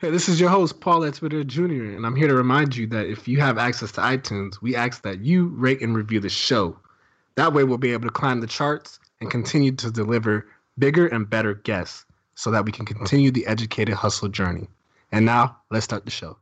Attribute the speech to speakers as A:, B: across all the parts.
A: Hey, this is your host, Paul Twitter Jr., and I'm here to remind you that if you have access to iTunes, we ask that you rate and review the show. That way, we'll be able to climb the charts and continue to deliver bigger and better guests so that we can continue the educated hustle journey. And now, let's start the show.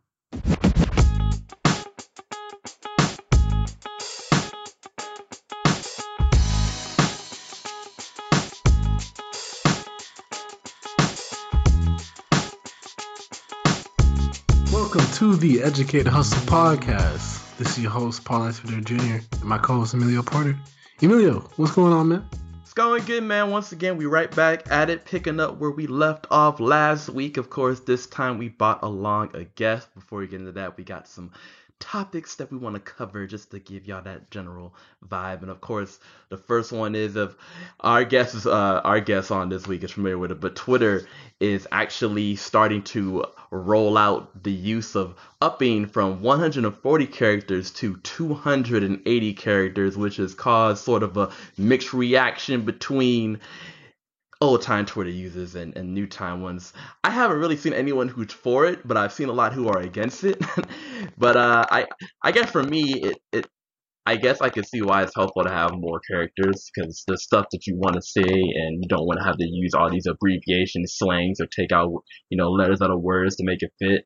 A: To the Educated Hustle Podcast. This is your host, Paul Esper Jr., and my co host, Emilio Porter. Emilio, what's going on, man?
B: It's going good, man. Once again, we right back at it, picking up where we left off last week. Of course, this time we brought along a guest. Before we get into that, we got some topics that we want to cover just to give y'all that general vibe. And of course, the first one is of our guests. uh, our guest on this week is familiar with it, but Twitter is actually starting to roll out the use of upping from 140 characters to 280 characters, which has caused sort of a mixed reaction between old time Twitter users and, and new time ones. I haven't really seen anyone who's for it, but I've seen a lot who are against it. but uh, I I guess for me it, it I guess I can see why it's helpful to have more characters because the stuff that you want to say and you don't want to have to use all these abbreviations, slangs, or take out you know letters out of words to make it fit.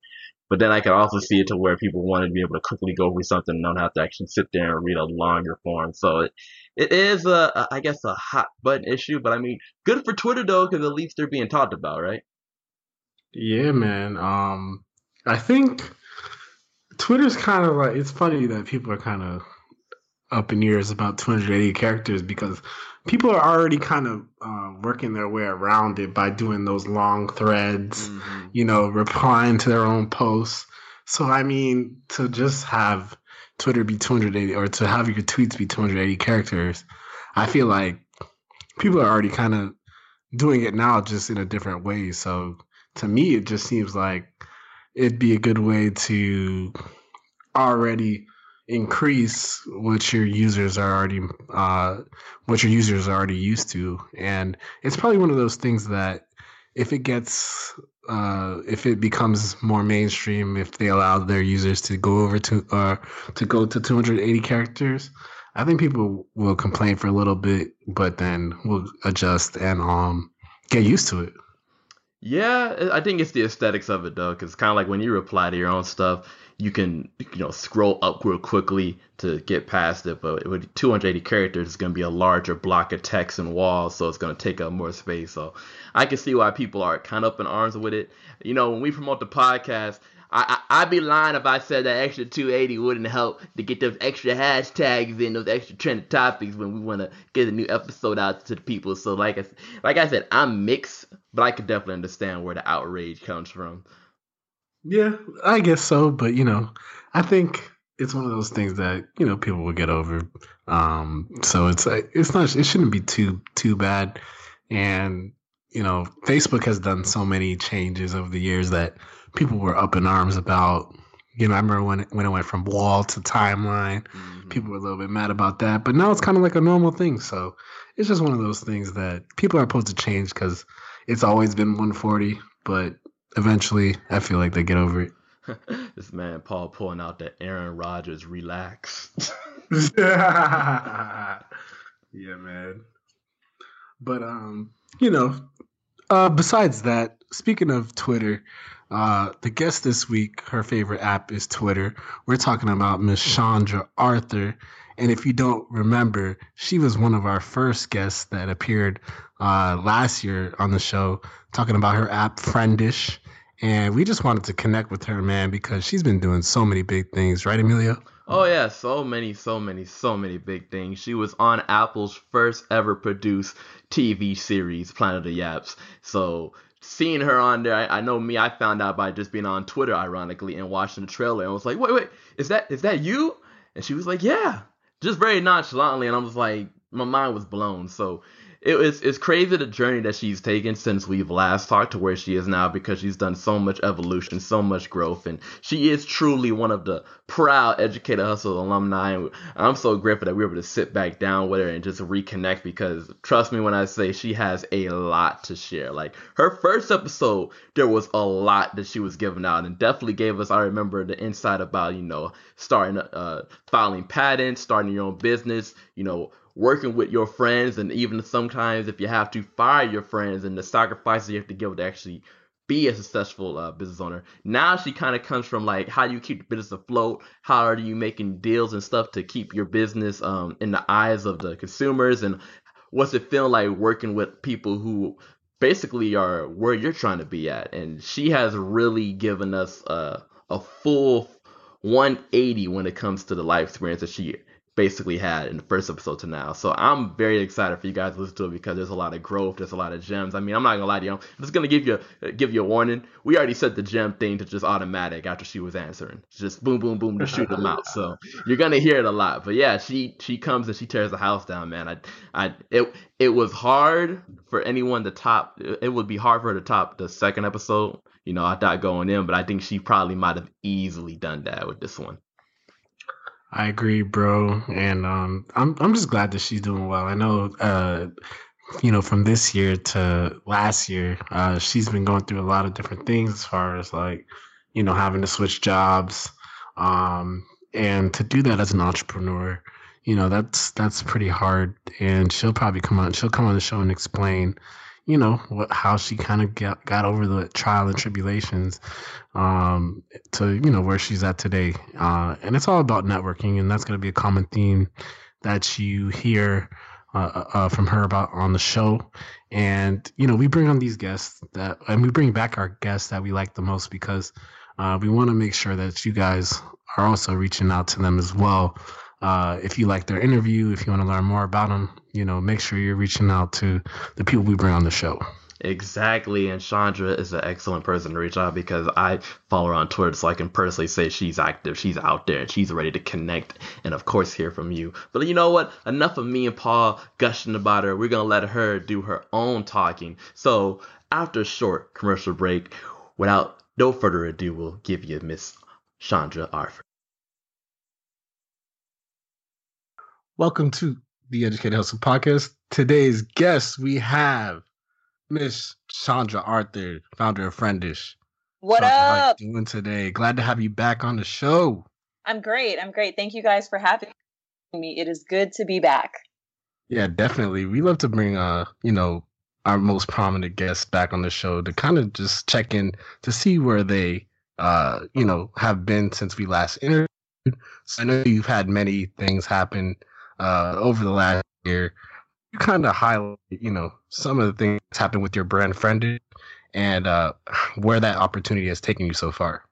B: But then I could also see it to where people wanted to be able to quickly go through something and don't have to actually sit there and read a longer form. So it, it is a, a, I guess, a hot button issue. But I mean, good for Twitter though, because at least they're being talked about, right?
A: Yeah, man. Um, I think Twitter's kind of like it's funny that people are kind of up in years about 280 characters because people are already kind of uh, working their way around it by doing those long threads, mm-hmm. you know, replying to their own posts. So, I mean, to just have Twitter be 280 or to have your tweets be 280 characters, I feel like people are already kind of doing it now just in a different way. So, to me, it just seems like it'd be a good way to already increase what your users are already uh, what your users are already used to. And it's probably one of those things that if it gets uh, if it becomes more mainstream if they allow their users to go over to uh, to go to 280 characters i think people will complain for a little bit but then will adjust and um get used to it.
B: Yeah, I think it's the aesthetics of it though, because it's kind of like when you reply to your own stuff, you can you know scroll up real quickly to get past it. But with 280 characters, it's going to be a larger block of text and walls, so it's going to take up more space. So I can see why people are kind of up in arms with it. You know, when we promote the podcast, I, I would be lying if I said that extra 280 wouldn't help to get those extra hashtags in, those extra trending topics when we want to get a new episode out to the people. So like I like I said, I'm mixed, but I could definitely understand where the outrage comes from.
A: Yeah, I guess so. But you know, I think it's one of those things that you know people will get over. Um, so it's it's not it shouldn't be too too bad. And you know, Facebook has done so many changes over the years that people were up in arms about. You know, I remember when it, when it went from wall to timeline, mm-hmm. people were a little bit mad about that. But now it's kind of like a normal thing. So it's just one of those things that people are supposed to change because it's always been 140. But eventually, I feel like they get over it.
B: this man Paul pulling out the Aaron Rodgers relax.
A: yeah, man. But um, you know, uh, besides that, speaking of Twitter, uh, the guest this week, her favorite app is Twitter. We're talking about Miss Chandra Arthur. And if you don't remember, she was one of our first guests that appeared uh, last year on the show, talking about her app Friendish. And we just wanted to connect with her, man, because she's been doing so many big things, right, Emilio?
B: Oh yeah, so many, so many, so many big things. She was on Apple's first ever produced TV series, Planet of the Apps. So seeing her on there, I, I, know me, I found out by just being on Twitter, ironically, and watching the trailer, and I was like, wait, wait, is that is that you? And she was like, yeah, just very nonchalantly, and I was like, my mind was blown. So it was it's crazy the journey that she's taken since we've last talked to where she is now because she's done so much evolution, so much growth, and she is truly one of the proud Educated Hustle alumni. And I'm so grateful that we were able to sit back down with her and just reconnect because trust me when I say she has a lot to share. Like her first episode, there was a lot that she was giving out and definitely gave us. I remember the insight about you know starting uh filing patents, starting your own business, you know working with your friends and even sometimes if you have to fire your friends and the sacrifices you have to give to actually be a successful uh, business owner. Now she kind of comes from like how do you keep the business afloat? How are you making deals and stuff to keep your business um, in the eyes of the consumers? And what's it feel like working with people who basically are where you're trying to be at? And she has really given us uh, a full 180 when it comes to the life experience that she basically had in the first episode to now. So I'm very excited for you guys to listen to it because there's a lot of growth, there's a lot of gems. I mean, I'm not gonna lie to you. I'm just gonna give you a, give you a warning. We already set the gem thing to just automatic after she was answering, just boom, boom, boom to shoot them out. So you're gonna hear it a lot. But yeah, she she comes and she tears the house down, man. I I it it was hard for anyone to top. It would be hard for her to top the second episode. You know, I thought going in, but I think she probably might have easily done that with this one.
A: I agree, bro, and um, I'm I'm just glad that she's doing well. I know, uh, you know, from this year to last year, uh, she's been going through a lot of different things as far as like, you know, having to switch jobs, um, and to do that as an entrepreneur, you know, that's that's pretty hard. And she'll probably come on, she'll come on the show and explain, you know what how she kind of got, got over the trial and tribulations um, to you know where she's at today. Uh, and it's all about networking and that's going to be a common theme that you hear uh, uh, uh, from her about on the show. And you know we bring on these guests that and we bring back our guests that we like the most because uh, we want to make sure that you guys are also reaching out to them as well uh, if you like their interview, if you want to learn more about them, you know, make sure you're reaching out to the people we bring on the show.
B: Exactly, and Chandra is an excellent person to reach out because I follow her on Twitter, so I can personally say she's active, she's out there, and she's ready to connect, and of course hear from you. But you know what? Enough of me and Paul gushing about her. We're gonna let her do her own talking. So after a short commercial break, without no further ado, we'll give you Miss Chandra Arthur.
A: Welcome to the Educated Hustle Podcast. Today's guest, we have Miss Chandra Arthur, founder of Friendish.
C: What Chandra, up?
A: How you doing today? Glad to have you back on the show.
C: I'm great. I'm great. Thank you guys for having me. It is good to be back.
A: Yeah, definitely. We love to bring uh, you know, our most prominent guests back on the show to kind of just check in to see where they uh, you know, have been since we last interviewed. So I know you've had many things happen uh, over the last year, you kind of highlight, you know, some of the things that's happened with your brand friend and uh, where that opportunity has taken you so far.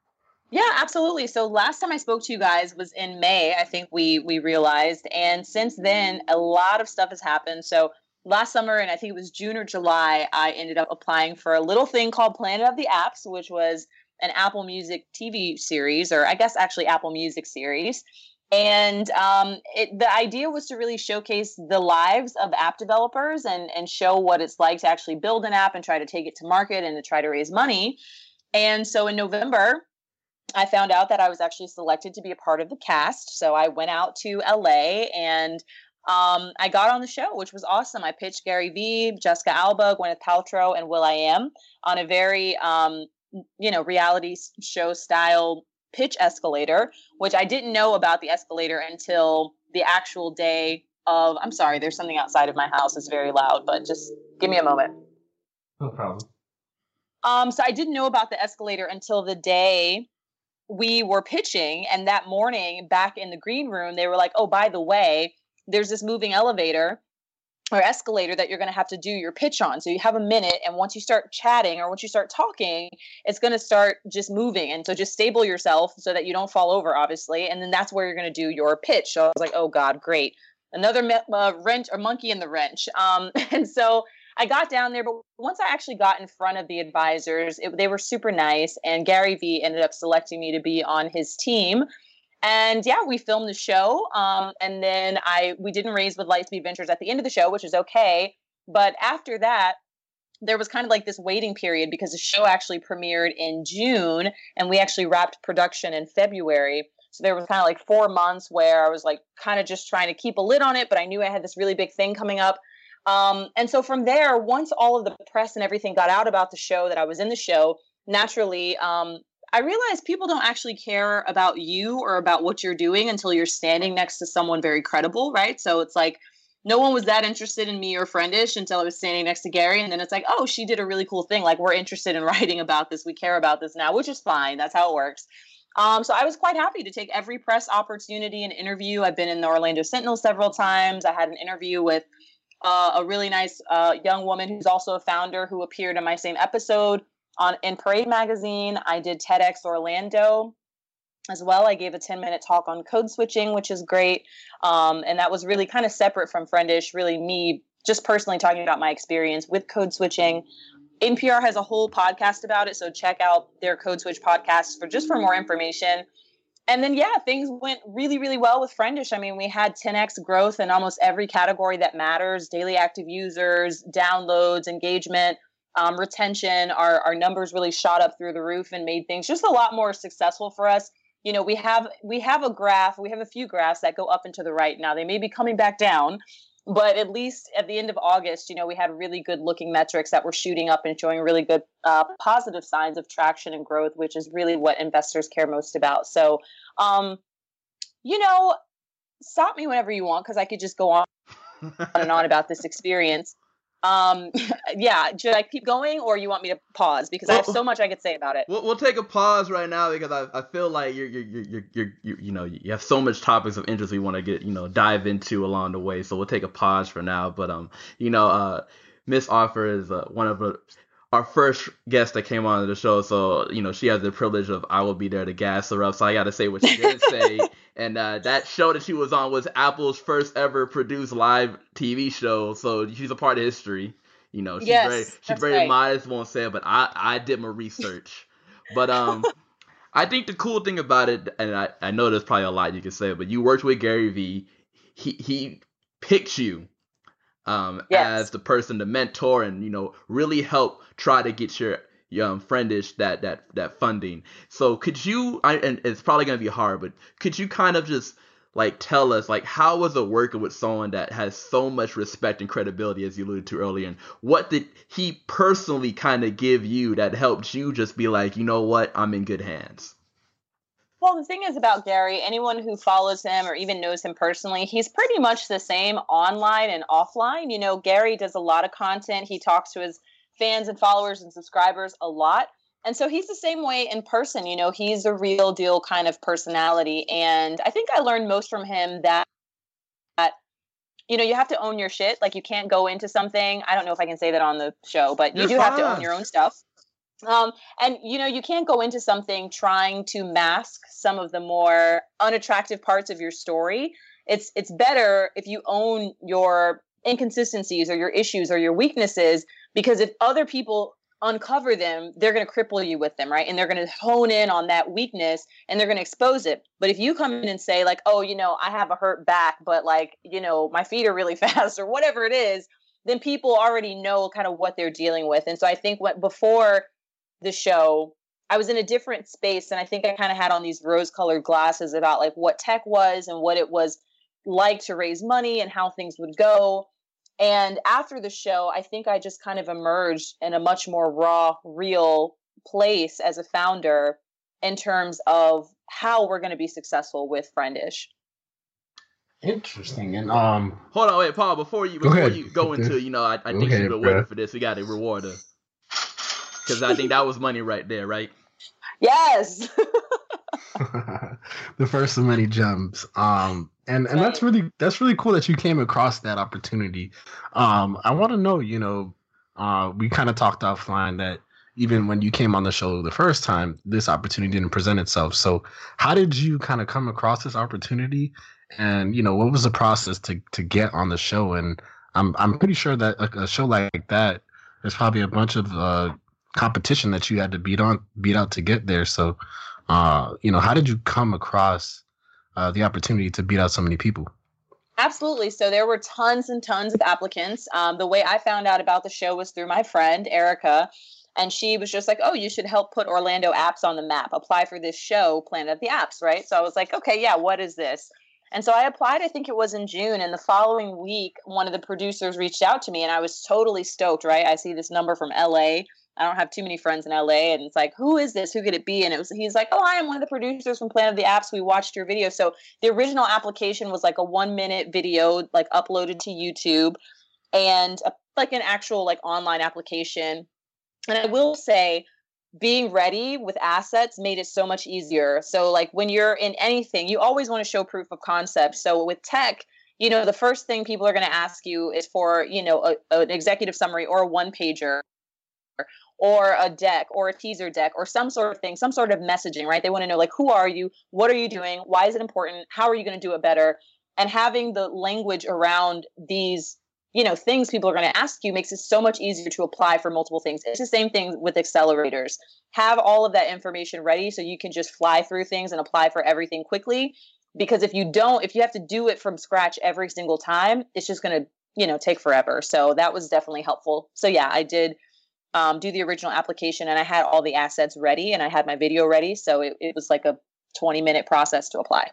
C: Yeah, absolutely. So last time I spoke to you guys was in May, I think we we realized, and since then a lot of stuff has happened. So last summer, and I think it was June or July, I ended up applying for a little thing called Planet of the Apps, which was an Apple Music TV series, or I guess actually Apple Music series and um, it, the idea was to really showcase the lives of app developers and and show what it's like to actually build an app and try to take it to market and to try to raise money and so in november i found out that i was actually selected to be a part of the cast so i went out to la and um, I got on the show, which was awesome. I pitched Gary Vee, Jessica Alba, Gwyneth Paltrow, and will.i.am on a very, um, you know, reality show style pitch escalator, which I didn't know about the escalator until the actual day of. I'm sorry, there's something outside of my house. It's very loud, but just give me a moment.
A: No problem.
C: Um, so I didn't know about the escalator until the day we were pitching, and that morning back in the green room, they were like, "Oh, by the way, there's this moving elevator." Or escalator that you're going to have to do your pitch on. So you have a minute, and once you start chatting or once you start talking, it's going to start just moving. And so just stable yourself so that you don't fall over, obviously. And then that's where you're going to do your pitch. So I was like, oh God, great. Another uh, wrench or monkey in the wrench. Um, and so I got down there, but once I actually got in front of the advisors, it, they were super nice. And Gary Vee ended up selecting me to be on his team. And yeah, we filmed the show. Um, and then I we didn't raise with Lightspeed Ventures at the end of the show, which is okay. But after that, there was kind of like this waiting period because the show actually premiered in June and we actually wrapped production in February. So there was kind of like four months where I was like kind of just trying to keep a lid on it, but I knew I had this really big thing coming up. Um, and so from there, once all of the press and everything got out about the show that I was in the show, naturally, um, I realize people don't actually care about you or about what you're doing until you're standing next to someone very credible, right? So it's like, no one was that interested in me or friendish until I was standing next to Gary. And then it's like, oh, she did a really cool thing. Like, we're interested in writing about this. We care about this now, which is fine. That's how it works. Um, so I was quite happy to take every press opportunity and interview. I've been in the Orlando Sentinel several times. I had an interview with uh, a really nice uh, young woman who's also a founder who appeared in my same episode on in Parade magazine. I did TEDx Orlando as well. I gave a 10 minute talk on code switching, which is great. Um, and that was really kind of separate from Friendish, really me just personally talking about my experience with code switching. NPR has a whole podcast about it, so check out their Code Switch podcast for just for more information. And then yeah, things went really, really well with Friendish. I mean, we had 10x growth in almost every category that matters: daily active users, downloads, engagement um, retention, our, our numbers really shot up through the roof and made things just a lot more successful for us. You know, we have we have a graph, we have a few graphs that go up and to the right. Now they may be coming back down, but at least at the end of August, you know, we had really good looking metrics that were shooting up and showing really good uh, positive signs of traction and growth, which is really what investors care most about. So, um, you know, stop me whenever you want because I could just go on and on about this experience um yeah should i keep going or you want me to pause? Because well, i have so much i could say about it.
B: We'll, we'll take a pause right now because i, I feel like you're you're, you're you're you're you know you have so much topics of interest we want to get you know dive into along the way. So we'll take a pause for now. But um you know uh miss Arthur is uh, one of the our first guest that came on the show, so you know she has the privilege of I will be there to gas her up. So I got to say what she did say, and uh, that show that she was on was Apple's first ever produced live TV show. So she's a part of history. You know, she's
C: yes,
B: very she's very right. modest, won't say it, but I I did my research. but um, I think the cool thing about it, and I I know there's probably a lot you can say, but you worked with Gary Vee. He he picked you um, yes. as the person to mentor and you know really help try to get your um friendish that that that funding. So could you? I, and it's probably gonna be hard, but could you kind of just like tell us like how was it working with someone that has so much respect and credibility as you alluded to earlier and what did he personally kind of give you that helped you just be like you know what i'm in good hands
C: well, the thing is about Gary, anyone who follows him or even knows him personally, he's pretty much the same online and offline. You know, Gary does a lot of content. He talks to his fans and followers and subscribers a lot. And so he's the same way in person. You know, he's a real deal kind of personality. And I think I learned most from him that, that you know, you have to own your shit. Like you can't go into something. I don't know if I can say that on the show, but you You're do fine. have to own your own stuff. Um, and you know, you can't go into something trying to mask some of the more unattractive parts of your story. It's it's better if you own your inconsistencies or your issues or your weaknesses because if other people uncover them, they're going to cripple you with them, right? And they're going to hone in on that weakness and they're going to expose it. But if you come in and say like, "Oh, you know, I have a hurt back, but like, you know, my feet are really fast or whatever it is," then people already know kind of what they're dealing with. And so I think what before the show, I was in a different space and I think I kind of had on these rose colored glasses about like what tech was and what it was like to raise money and how things would go. And after the show, I think I just kind of emerged in a much more raw, real place as a founder in terms of how we're going to be successful with Friendish.
A: Interesting. And um,
B: hold on, wait, Paul. Before you before you go into, you know, I, I think you've been waiting for this. We got to reward rewarder because I think that was money right there, right?
C: Yes.
A: the first of many gems. Um, and and that's really that's really cool that you came across that opportunity. Um, I want to know, you know, uh, we kind of talked offline that even when you came on the show the first time, this opportunity didn't present itself. So, how did you kind of come across this opportunity? And you know, what was the process to to get on the show? And I'm I'm pretty sure that like a show like that, there's probably a bunch of uh, competition that you had to beat on beat out to get there. So, uh, you know, how did you come across uh, the opportunity to beat out so many people?
C: Absolutely. So there were tons and tons of applicants. Um, the way I found out about the show was through my friend Erica, and she was just like, "Oh, you should help put Orlando apps on the map. Apply for this show, Planet of the Apps." Right. So I was like, "Okay, yeah. What is this?" And so I applied, I think it was in June. And the following week, one of the producers reached out to me, and I was totally stoked, right? I see this number from LA. I don't have too many friends in LA. And it's like, who is this? Who could it be? And it was, he's like, oh, I am one of the producers from Planet of the Apps. We watched your video. So the original application was like a one minute video, like uploaded to YouTube and a, like an actual like online application. And I will say, being ready with assets made it so much easier. So like when you're in anything, you always want to show proof of concept. So with tech, you know, the first thing people are going to ask you is for, you know, a, an executive summary or a one pager or a deck or a teaser deck or some sort of thing, some sort of messaging, right? They want to know like who are you? What are you doing? Why is it important? How are you going to do it better? And having the language around these you know things people are going to ask you makes it so much easier to apply for multiple things it's the same thing with accelerators have all of that information ready so you can just fly through things and apply for everything quickly because if you don't if you have to do it from scratch every single time it's just going to you know take forever so that was definitely helpful so yeah i did um, do the original application and i had all the assets ready and i had my video ready so it, it was like a 20 minute process to apply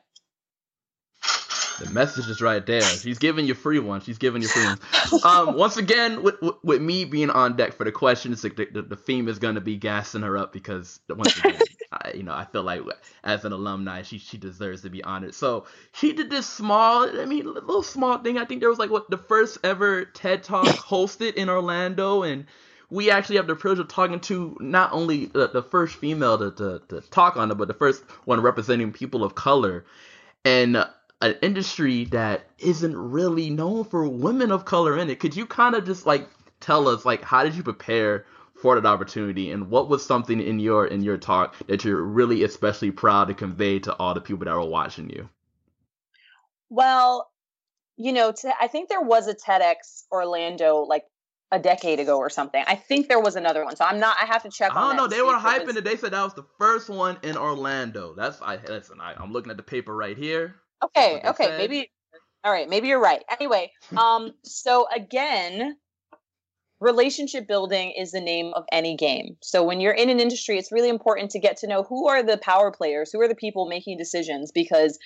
B: the message is right there. She's giving you free one. She's giving you free one. Um, once again, with, with, with me being on deck for the questions, the, the, the theme is going to be gassing her up because once again, I, you know, I feel like as an alumni, she she deserves to be honored. So she did this small, I mean, little small thing. I think there was like what the first ever TED Talk hosted in Orlando, and we actually have the privilege of talking to not only the, the first female to, to, to talk on it, but the first one representing people of color. And an industry that isn't really known for women of color in it. Could you kind of just like tell us like how did you prepare for that opportunity and what was something in your in your talk that you're really especially proud to convey to all the people that were watching you?
C: Well, you know, t- I think there was a TEDx Orlando like a decade ago or something. I think there was another one, so I'm not. I have to check.
B: I don't know. They were hyping was... it. They said that was the first one in Orlando. That's I listen. I, I'm looking at the paper right here.
C: Okay, okay, said. maybe all right, maybe you're right. Anyway, um so again, relationship building is the name of any game. So when you're in an industry, it's really important to get to know who are the power players, who are the people making decisions because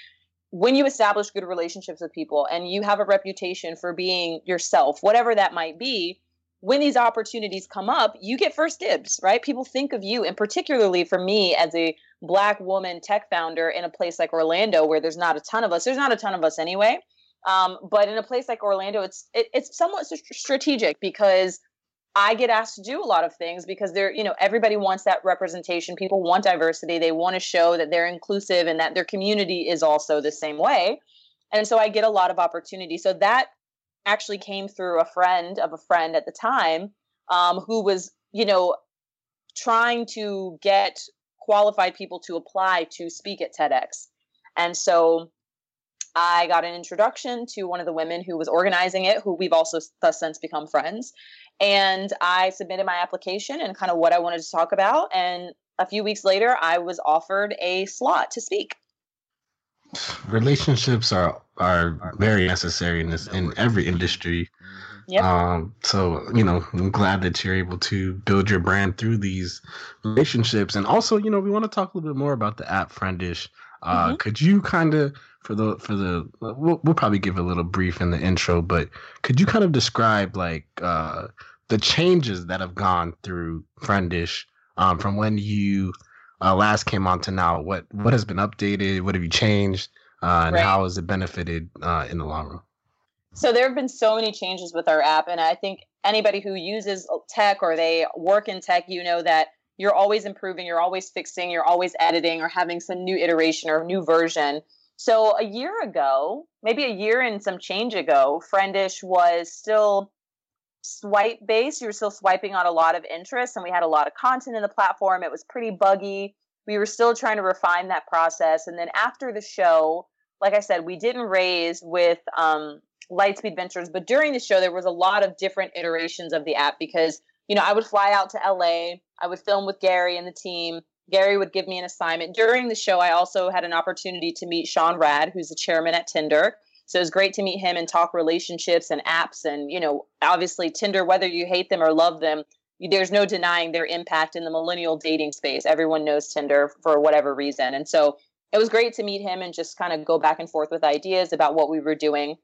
C: when you establish good relationships with people and you have a reputation for being yourself, whatever that might be, when these opportunities come up, you get first dibs, right? People think of you, and particularly for me as a black woman tech founder in a place like Orlando, where there's not a ton of us. There's not a ton of us anyway, um, but in a place like Orlando, it's it, it's somewhat strategic because I get asked to do a lot of things because they're you know everybody wants that representation. People want diversity. They want to show that they're inclusive and that their community is also the same way. And so I get a lot of opportunity. So that actually came through a friend of a friend at the time um, who was, you know, trying to get qualified people to apply to speak at TEDx. And so I got an introduction to one of the women who was organizing it, who we've also thus since become friends. And I submitted my application and kind of what I wanted to talk about. And a few weeks later, I was offered a slot to speak
A: relationships are are very necessary in this in every industry.
C: Mm-hmm. Yep.
A: Um, so you know, I'm glad that you're able to build your brand through these relationships, and also, you know, we want to talk a little bit more about the app Friendish. Uh, mm-hmm. Could you kind of for the for the we'll, we'll probably give a little brief in the intro, but could you kind of describe like uh, the changes that have gone through Friendish um, from when you uh, last came on to now? What what has been updated? What have you changed? Uh, and right. how has it benefited uh, in the long run?
C: So there have been so many changes with our app, and I think anybody who uses tech or they work in tech, you know that you're always improving, you're always fixing, you're always editing or having some new iteration or new version. So a year ago, maybe a year and some change ago, Friendish was still swipe based. You were still swiping on a lot of interest, and we had a lot of content in the platform. It was pretty buggy. We were still trying to refine that process. And then after the show, like I said, we didn't raise with um, Lightspeed Ventures. But during the show, there was a lot of different iterations of the app because, you know, I would fly out to LA, I would film with Gary and the team. Gary would give me an assignment. During the show, I also had an opportunity to meet Sean Rad, who's the chairman at Tinder. So it was great to meet him and talk relationships and apps. And, you know, obviously, Tinder, whether you hate them or love them, there's no denying their impact in the millennial dating space. Everyone knows Tinder for whatever reason. And so it was great to meet him and just kind of go back and forth with ideas about what we were doing.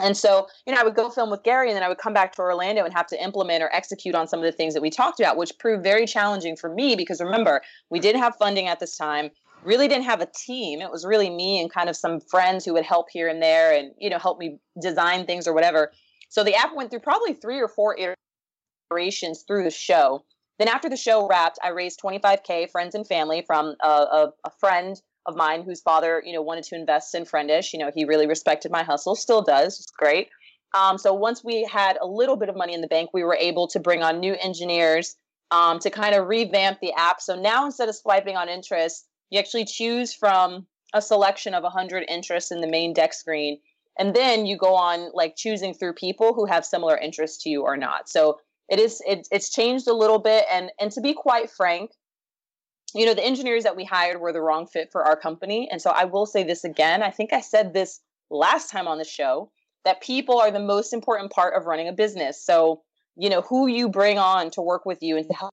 C: And so, you know, I would go film with Gary and then I would come back to Orlando and have to implement or execute on some of the things that we talked about, which proved very challenging for me because remember, we didn't have funding at this time, really didn't have a team. It was really me and kind of some friends who would help here and there and, you know, help me design things or whatever. So the app went through probably three or four iterations through the show. Then after the show wrapped, I raised 25K friends and family from a, a, a friend of mine whose father, you know, wanted to invest in Friendish. You know, he really respected my hustle, still does. It's great. Um, so once we had a little bit of money in the bank, we were able to bring on new engineers um, to kind of revamp the app. So now instead of swiping on interest, you actually choose from a selection of 100 interests in the main deck screen. And then you go on like choosing through people who have similar interests to you or not. So it is it, it's changed a little bit. And and to be quite frank, you know, the engineers that we hired were the wrong fit for our company. And so I will say this again. I think I said this last time on the show that people are the most important part of running a business. So, you know, who you bring on to work with you and to help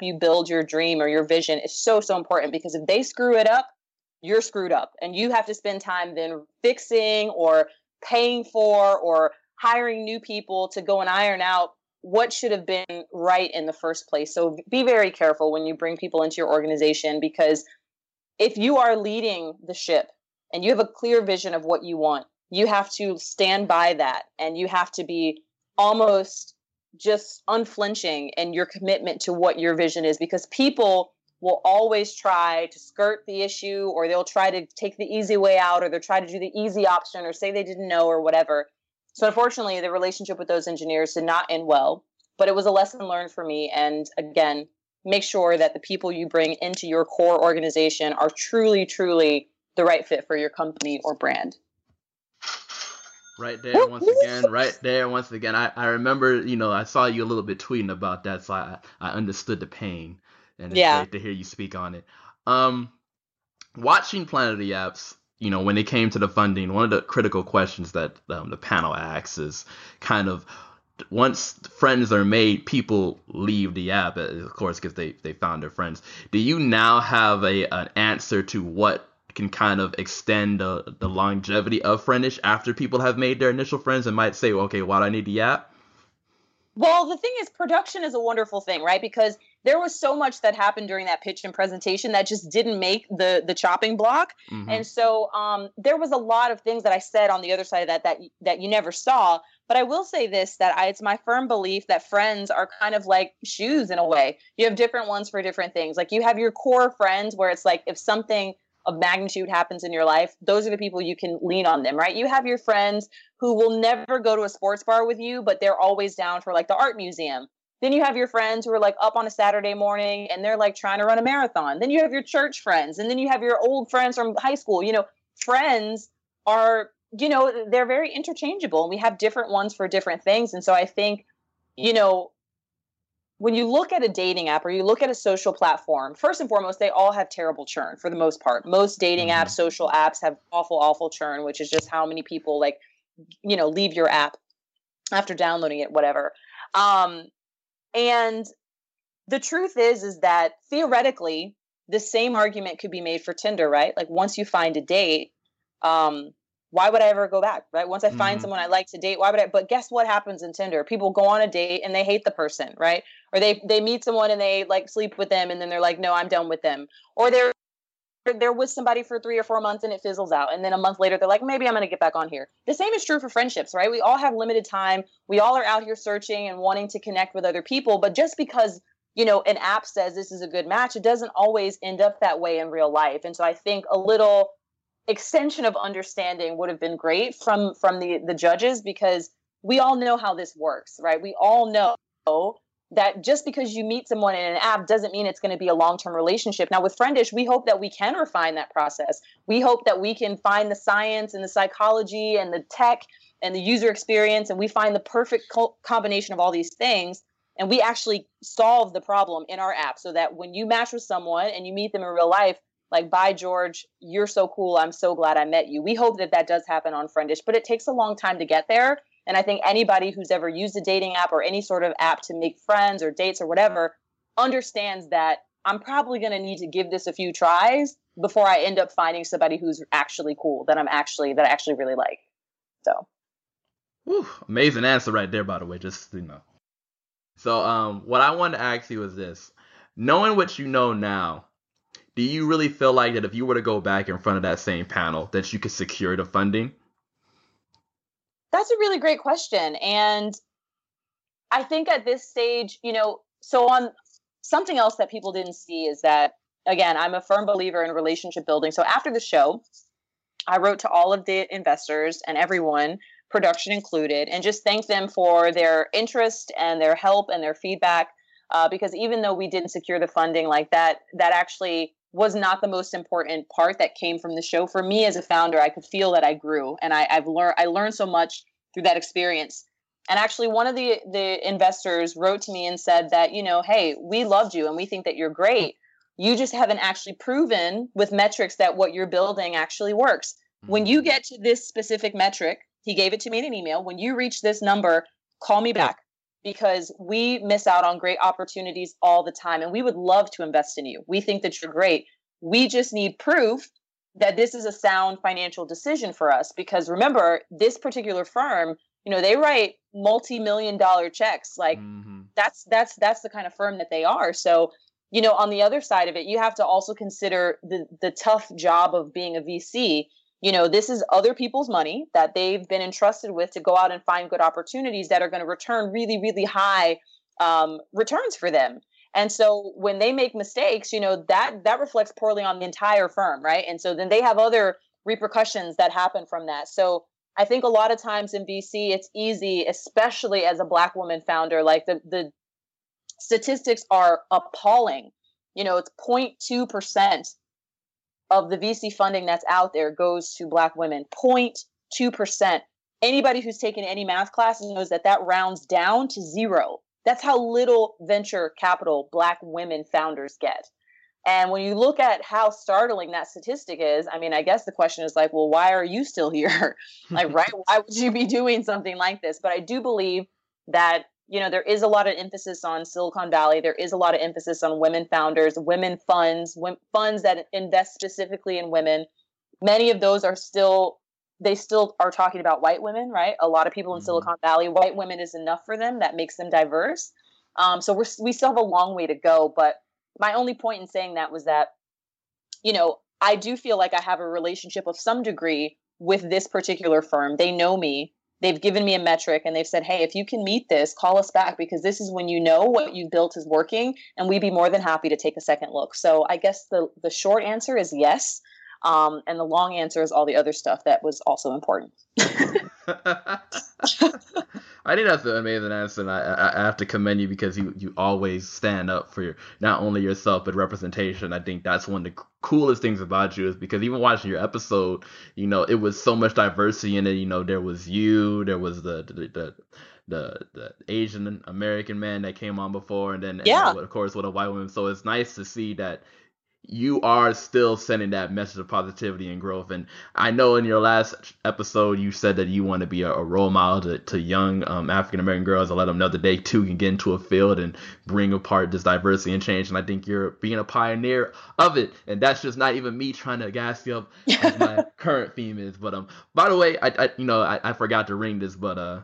C: you build your dream or your vision is so, so important because if they screw it up, you're screwed up. And you have to spend time then fixing or paying for or hiring new people to go and iron out what should have been right in the first place. So be very careful when you bring people into your organization because if you are leading the ship and you have a clear vision of what you want, you have to stand by that and you have to be almost just unflinching in your commitment to what your vision is because people will always try to skirt the issue or they'll try to take the easy way out or they'll try to do the easy option or say they didn't know or whatever. So unfortunately, the relationship with those engineers did not end well, but it was a lesson learned for me. And again, make sure that the people you bring into your core organization are truly, truly the right fit for your company or brand.
B: Right there, once again, right there, once again. I, I remember, you know, I saw you a little bit tweeting about that, so I, I understood the pain. And it's
C: yeah.
B: great to hear you speak on it. Um, watching Planet of the Apps, you know, when it came to the funding, one of the critical questions that um, the panel asks is kind of once friends are made, people leave the app, of course, because they, they found their friends. Do you now have a an answer to what can kind of extend the, the longevity of Friendish after people have made their initial friends and might say, well, okay, why do I need the app?
C: Well, the thing is, production is a wonderful thing, right? Because there was so much that happened during that pitch and presentation that just didn't make the the chopping block, mm-hmm. and so um, there was a lot of things that I said on the other side of that that that you never saw. But I will say this: that I, it's my firm belief that friends are kind of like shoes in a way. You have different ones for different things. Like you have your core friends, where it's like if something of magnitude happens in your life, those are the people you can lean on them, right? You have your friends who will never go to a sports bar with you, but they're always down for like the art museum. Then you have your friends who are like up on a Saturday morning and they're like trying to run a marathon. Then you have your church friends, and then you have your old friends from high school. You know, friends are, you know, they're very interchangeable and we have different ones for different things. And so I think, you know, when you look at a dating app or you look at a social platform, first and foremost, they all have terrible churn for the most part. Most dating mm-hmm. apps, social apps have awful, awful churn, which is just how many people like, you know, leave your app after downloading it, whatever. Um, and the truth is, is that theoretically, the same argument could be made for Tinder, right? Like once you find a date, um, why would I ever go back? Right. Once I find mm-hmm. someone I like to date, why would I? But guess what happens in Tinder? People go on a date and they hate the person, right? Or they they meet someone and they like sleep with them and then they're like, no, I'm done with them. Or they're they're with somebody for three or four months and it fizzles out. And then a month later, they're like, maybe I'm going to get back on here. The same is true for friendships, right? We all have limited time. We all are out here searching and wanting to connect with other people. But just because, you know, an app says this is a good match, it doesn't always end up that way in real life. And so I think a little extension of understanding would have been great from from the the judges because we all know how this works right? We all know that just because you meet someone in an app doesn't mean it's going to be a long-term relationship. Now with friendish we hope that we can refine that process. We hope that we can find the science and the psychology and the tech and the user experience and we find the perfect co- combination of all these things and we actually solve the problem in our app so that when you match with someone and you meet them in real life like by george. You're so cool. I'm so glad i met you. We hope that that does happen on friendish but it takes a long time to get there. And i think anybody who's ever used a dating app or any sort of app to make friends or dates or whatever understands that i'm probably going to need to give this a few tries before i end up finding somebody who's actually cool that i'm actually that i actually really like. So.
B: Whew, amazing answer right there, by the way. Just you know. So, um, what I wanted to ask you is this: knowing what you know now, do you really feel like that if you were to go back in front of that same panel, that you could secure the funding?
C: That's a really great question, and I think at this stage, you know, so on something else that people didn't see is that again, I'm a firm believer in relationship building. So after the show, I wrote to all of the investors and everyone production included, and just thank them for their interest and their help and their feedback. Uh, because even though we didn't secure the funding like that, that actually was not the most important part that came from the show. For me as a founder, I could feel that I grew and I, I've learned I learned so much through that experience. And actually, one of the the investors wrote to me and said that you know, hey, we loved you and we think that you're great. You just haven't actually proven with metrics that what you're building actually works. When mm-hmm. you get to this specific metric, he gave it to me in an email. When you reach this number, call me back because we miss out on great opportunities all the time and we would love to invest in you. We think that you're great. We just need proof that this is a sound financial decision for us because remember, this particular firm, you know, they write multi-million dollar checks. Like
B: Mhm.
C: that's that's that's the kind of firm that they are. So, you know, on the other side of it, you have to also consider the the tough job of being a VC you know this is other people's money that they've been entrusted with to go out and find good opportunities that are going to return really really high um, returns for them. And so when they make mistakes you know that that reflects poorly on the entire firm right? And so then they have other repercussions that happen from that. So i think a lot of times in vc it's easy especially as a black woman founder like the the statistics are appalling. You know it's 0.2% of the VC funding that's out there goes to black women. 0.2%. Anybody who's taken any math classes knows that that rounds down to zero. That's how little venture capital black women founders get. And when you look at how startling that statistic is, I mean, I guess the question is like, well, why are you still here? like, right? Why would you be doing something like this? But I do believe that you know there is a lot of emphasis on silicon valley. There is a lot of emphasis on women founders women funds wom- funds that invest specifically in women. Many of those are still they still are talking about white women right? A lot of people in
B: Mhm.
C: silicon valley white women is enough for them. That makes them diverse. Um, so we're, we still have a long way to go but my only point in saying that was that you know i do feel like i have a relationship of some degree with this particular firm. They know me they've given me a metric and they've said, hey, if you can meet this, call us back because this is when you know what you've built is working, and we'd be more than happy to take a second look. So I guess the the short answer is yes, um, and the long answer is all the other stuff that was also important.
B: I think that's an amazing answer, and I, I, I have to commend you because you, you always stand up for your, not only yourself but representation. I think that's one of the coolest things about you is because even watching your episode, you know, it was so much diversity in it. You know, there was you, there was the the the, the, the Asian American man that came on before, and then
C: Yeah.
B: then, of course with a white woman. So it's nice to see that you are still sending that message of positivity and growth. And I know in your last episode you said that you want to be a, a role model to, to young um, African American girls and let them know that they too can get into a field and bring apart this diversity and change. And I think you're being a pioneer of it. And that's just not even me trying to gas you up as my current theme is. But um, by the way, I, I you know I, I forgot to ring this, but uh,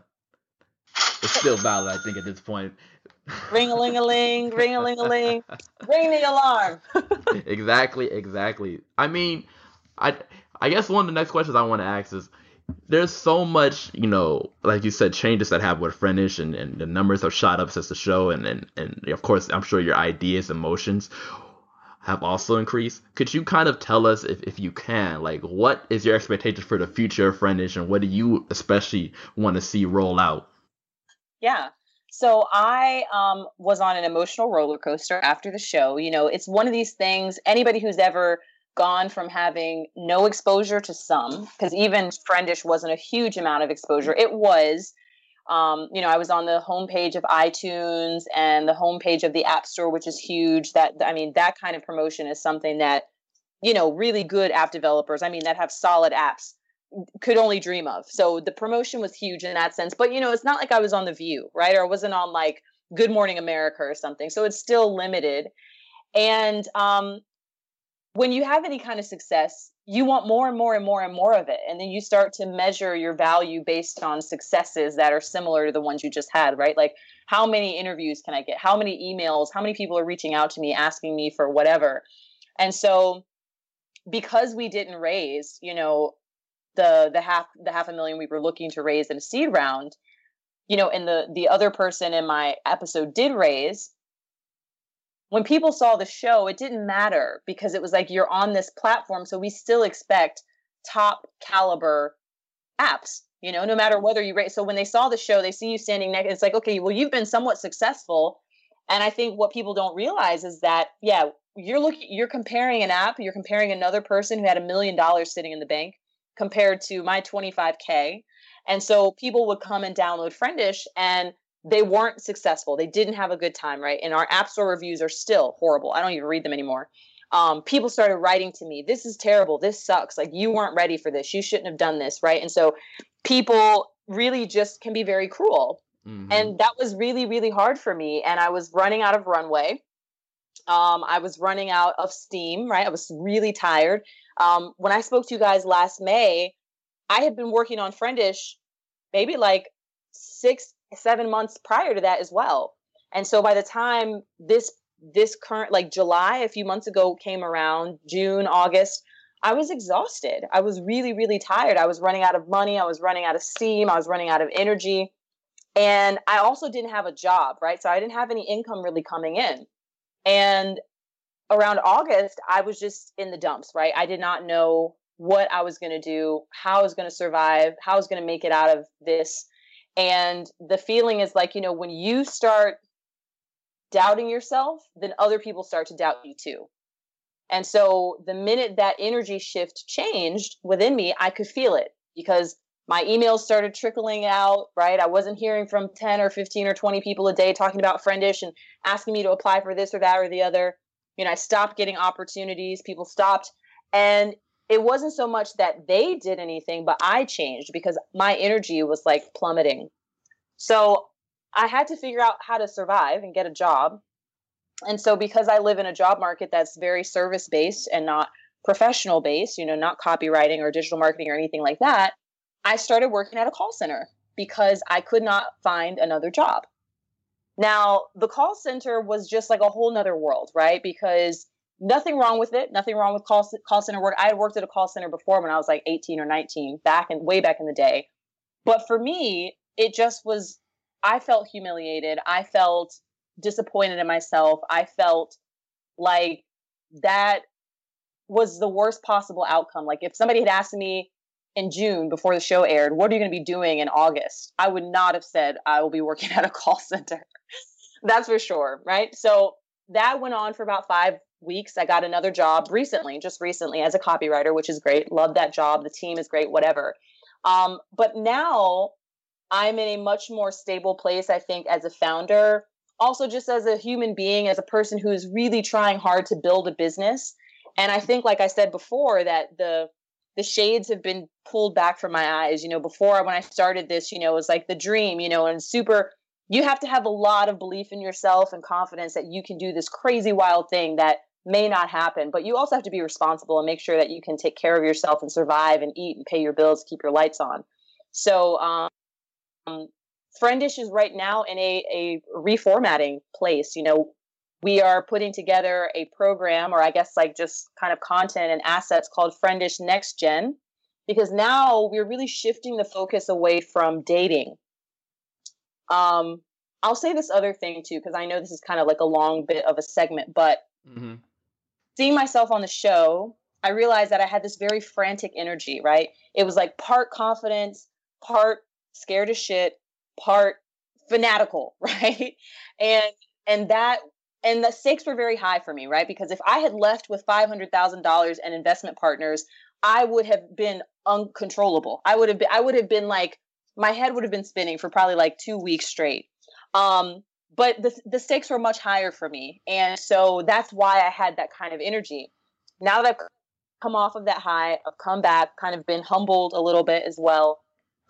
B: it's still valid I think at this point.
C: Ring a ling a ling, ring a ling a ling, ring the alarm.
B: exactly, exactly. I mean, I I guess one of the next questions I want to ask is there's so much, you know, like you said, changes that have with Friendish and, and the numbers have shot up since the show and, and, and of course I'm sure your ideas, emotions have also increased. Could you kind of tell us if, if you can, like what is your expectation for the future of Friendish and what do you especially want to see roll out?
C: Yeah. So I um, was on an emotional roller coaster after the show. You know, it's one of these things. Anybody who's ever gone from having no exposure to some, because even Friendish wasn't a huge amount of exposure. It was, um, you know, I was on the homepage of iTunes and the homepage of the App Store, which is huge. That I mean, that kind of promotion is something that, you know, really good app developers, I mean, that have solid apps, could only dream of. So the promotion was huge in that sense. But you know, it's not like I was on the View, right? Or I wasn't on like Good Morning America or something. So it's still limited. And um, when you have any kind of success, you want more and more and more and more of it. And then you start to measure your value based on successes that are similar to the ones you just had, right? Like, how many interviews can I get? How many emails? How many people are reaching out to me asking me for whatever? And so, because we didn't raise, you know, the the half the half a million we were looking to raise in a seed round, you know, and the the other person in my episode did raise, when people saw the show, it didn't matter because it was like you're on this platform. So we still expect top caliber apps, you know, no matter whether you raise So when they saw the show, they see you standing next. It's like, okay, well, you've been somewhat successful. And I think what people don't realize is that, yeah, you're looking, you're comparing an app, you're comparing another person who had a million dollars sitting in the bank compared to my 25K. And so people would come and download Friendish and they weren't successful. They didn't have a good time, right? And our app store reviews are still horrible. I don't even read them anymore. Um, people started writing to me, this is terrible. This sucks. Like, you weren't ready for this. You shouldn't have done this, right? And so people really just can be very cruel. Mm-hmm. And that was really, really hard for me. And I was running out of runway. Um, I was running out of steam, right? I was really tired. Um, when I spoke to you guys last May, I had been working on Friendish maybe like six seven months prior to that as well. And so by the time this this current like July a few months ago came around, June, August, I was exhausted. I was really really tired. I was running out of money, I was running out of steam, I was running out of energy. And I also didn't have a job, right? So I didn't have any income really coming in. And around August, I was just in the dumps, right? I did not know what I was going to do, how I was going to survive, how I was going to make it out of this and the feeling is like, you know, when you start doubting yourself, then other people start to doubt you too. And so the minute that energy shift changed within me, I could feel it because my emails started trickling out, right? I wasn't hearing from 10 or 15 or 20 people a day talking about Friendish and asking me to apply for this or that or the other. You know, I stopped getting opportunities. People stopped. And it wasn't so much that they did anything, but I changed because my energy was like plummeting. So I had to figure out how to survive and get a job. And so because I live in a job market that's very service based and not professional based, you know, not copywriting or digital marketing or anything like that, I started working at a call center because I could not find another job. Now, the call center was just like a whole nother world, right? Because nothing wrong with it. Nothing wrong with call call center work. I had worked at a call center before when I was like 18 or 19, back and way back in the day. But for me, it just was. I felt humiliated. I felt disappointed in myself. I felt like that was the worst possible outcome. Like if somebody had asked me in June before the show aired, what are you going to be doing in August? I would not have said I will be working at a call center. That's for sure, right? So that went on for about five weeks. I got another job recently, just recently as a copywriter, which is great. Love that job. The team is great, whatever. Um, but now I'm in a much more stable place, I think, as a founder, also just as a human being, as a person who is really trying hard to build a business. And I think, like I said before, that the the shades have been pulled back from my eyes. You know, before when I started this, you know, it was like the dream, you know, and super you have to have a lot of belief in yourself and confidence that you can do this crazy wild thing that may not happen but you also have to be responsible and make sure that you can take care of yourself and survive and eat and pay your bills keep your lights on so um, friendish is right now in a, a reformatting place you know we are putting together a program or i guess like just kind of content and assets called friendish next gen because now we're really shifting the focus away from dating um, I'll say this other thing too, because I know this is kind of like a long bit of a segment, but mm-hmm seeing myself on the show, I realized that I had this very frantic energy, right? It was like part confidence, part scared as shit, part fanatical, right? And and that and the stakes were very high for me, right? Because if I had left with $500,000 and investment partners, I would have been uncontrollable. I would have been, I would have been like, my head would have been spinning for probably like two weeks straight. Um, but the, the stakes were much higher for me. And so that's why I had that kind of energy. Now that I've come off of that high, I've come back, kind of been humbled a little bit as well.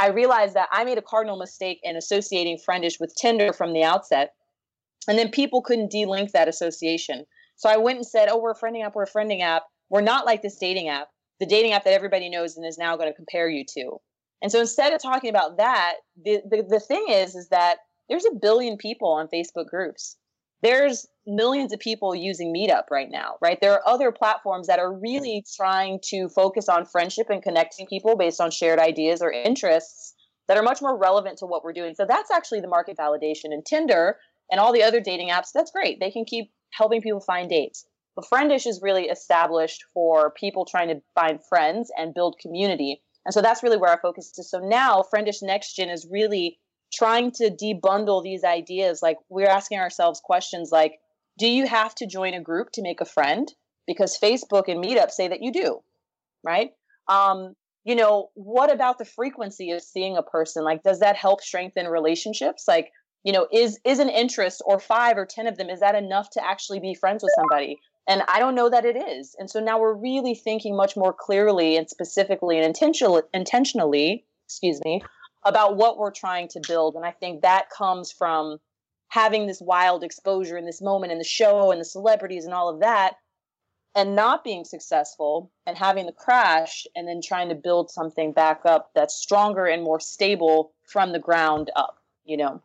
C: I realized that I made a cardinal mistake in associating Friendish with Tinder from the outset. And then people couldn't delink that association. So I went and said, Oh, we're a friending app, we're a friending app. We're not like this dating app, the dating app that everybody knows and is now going to compare you to. And so instead of talking about that, the, the, the thing is, is that there's a billion people on Facebook groups. There's millions of people using Meetup right now, right? There are other platforms that are really trying to focus on friendship and connecting people based on shared ideas or interests that are much more relevant to what we're doing. So that's actually the market validation. And Tinder and all the other dating apps, that's great. They can keep helping people find dates. But Friendish is really established for people trying to find friends and build community. And so that's really where our focus is. So now Friendish Next Gen is really trying to debundle these ideas. Like we're asking ourselves questions like, do you have to join a group to make a friend? Because Facebook and Meetup say that you do, right? Um, you know, what about the frequency of seeing a person? Like, does that help strengthen relationships? Like, you know, is is an interest or five or ten of them, is that enough to actually be friends with somebody? And I don't know that it is. And so now we're really thinking much more clearly and specifically and intentionally intentionally, excuse me, about what we're trying to build. And I think that comes from having this wild exposure in this moment in the show and the celebrities and all of that and not being successful and having the crash and then trying to build something back up that's stronger and more stable from the ground up you know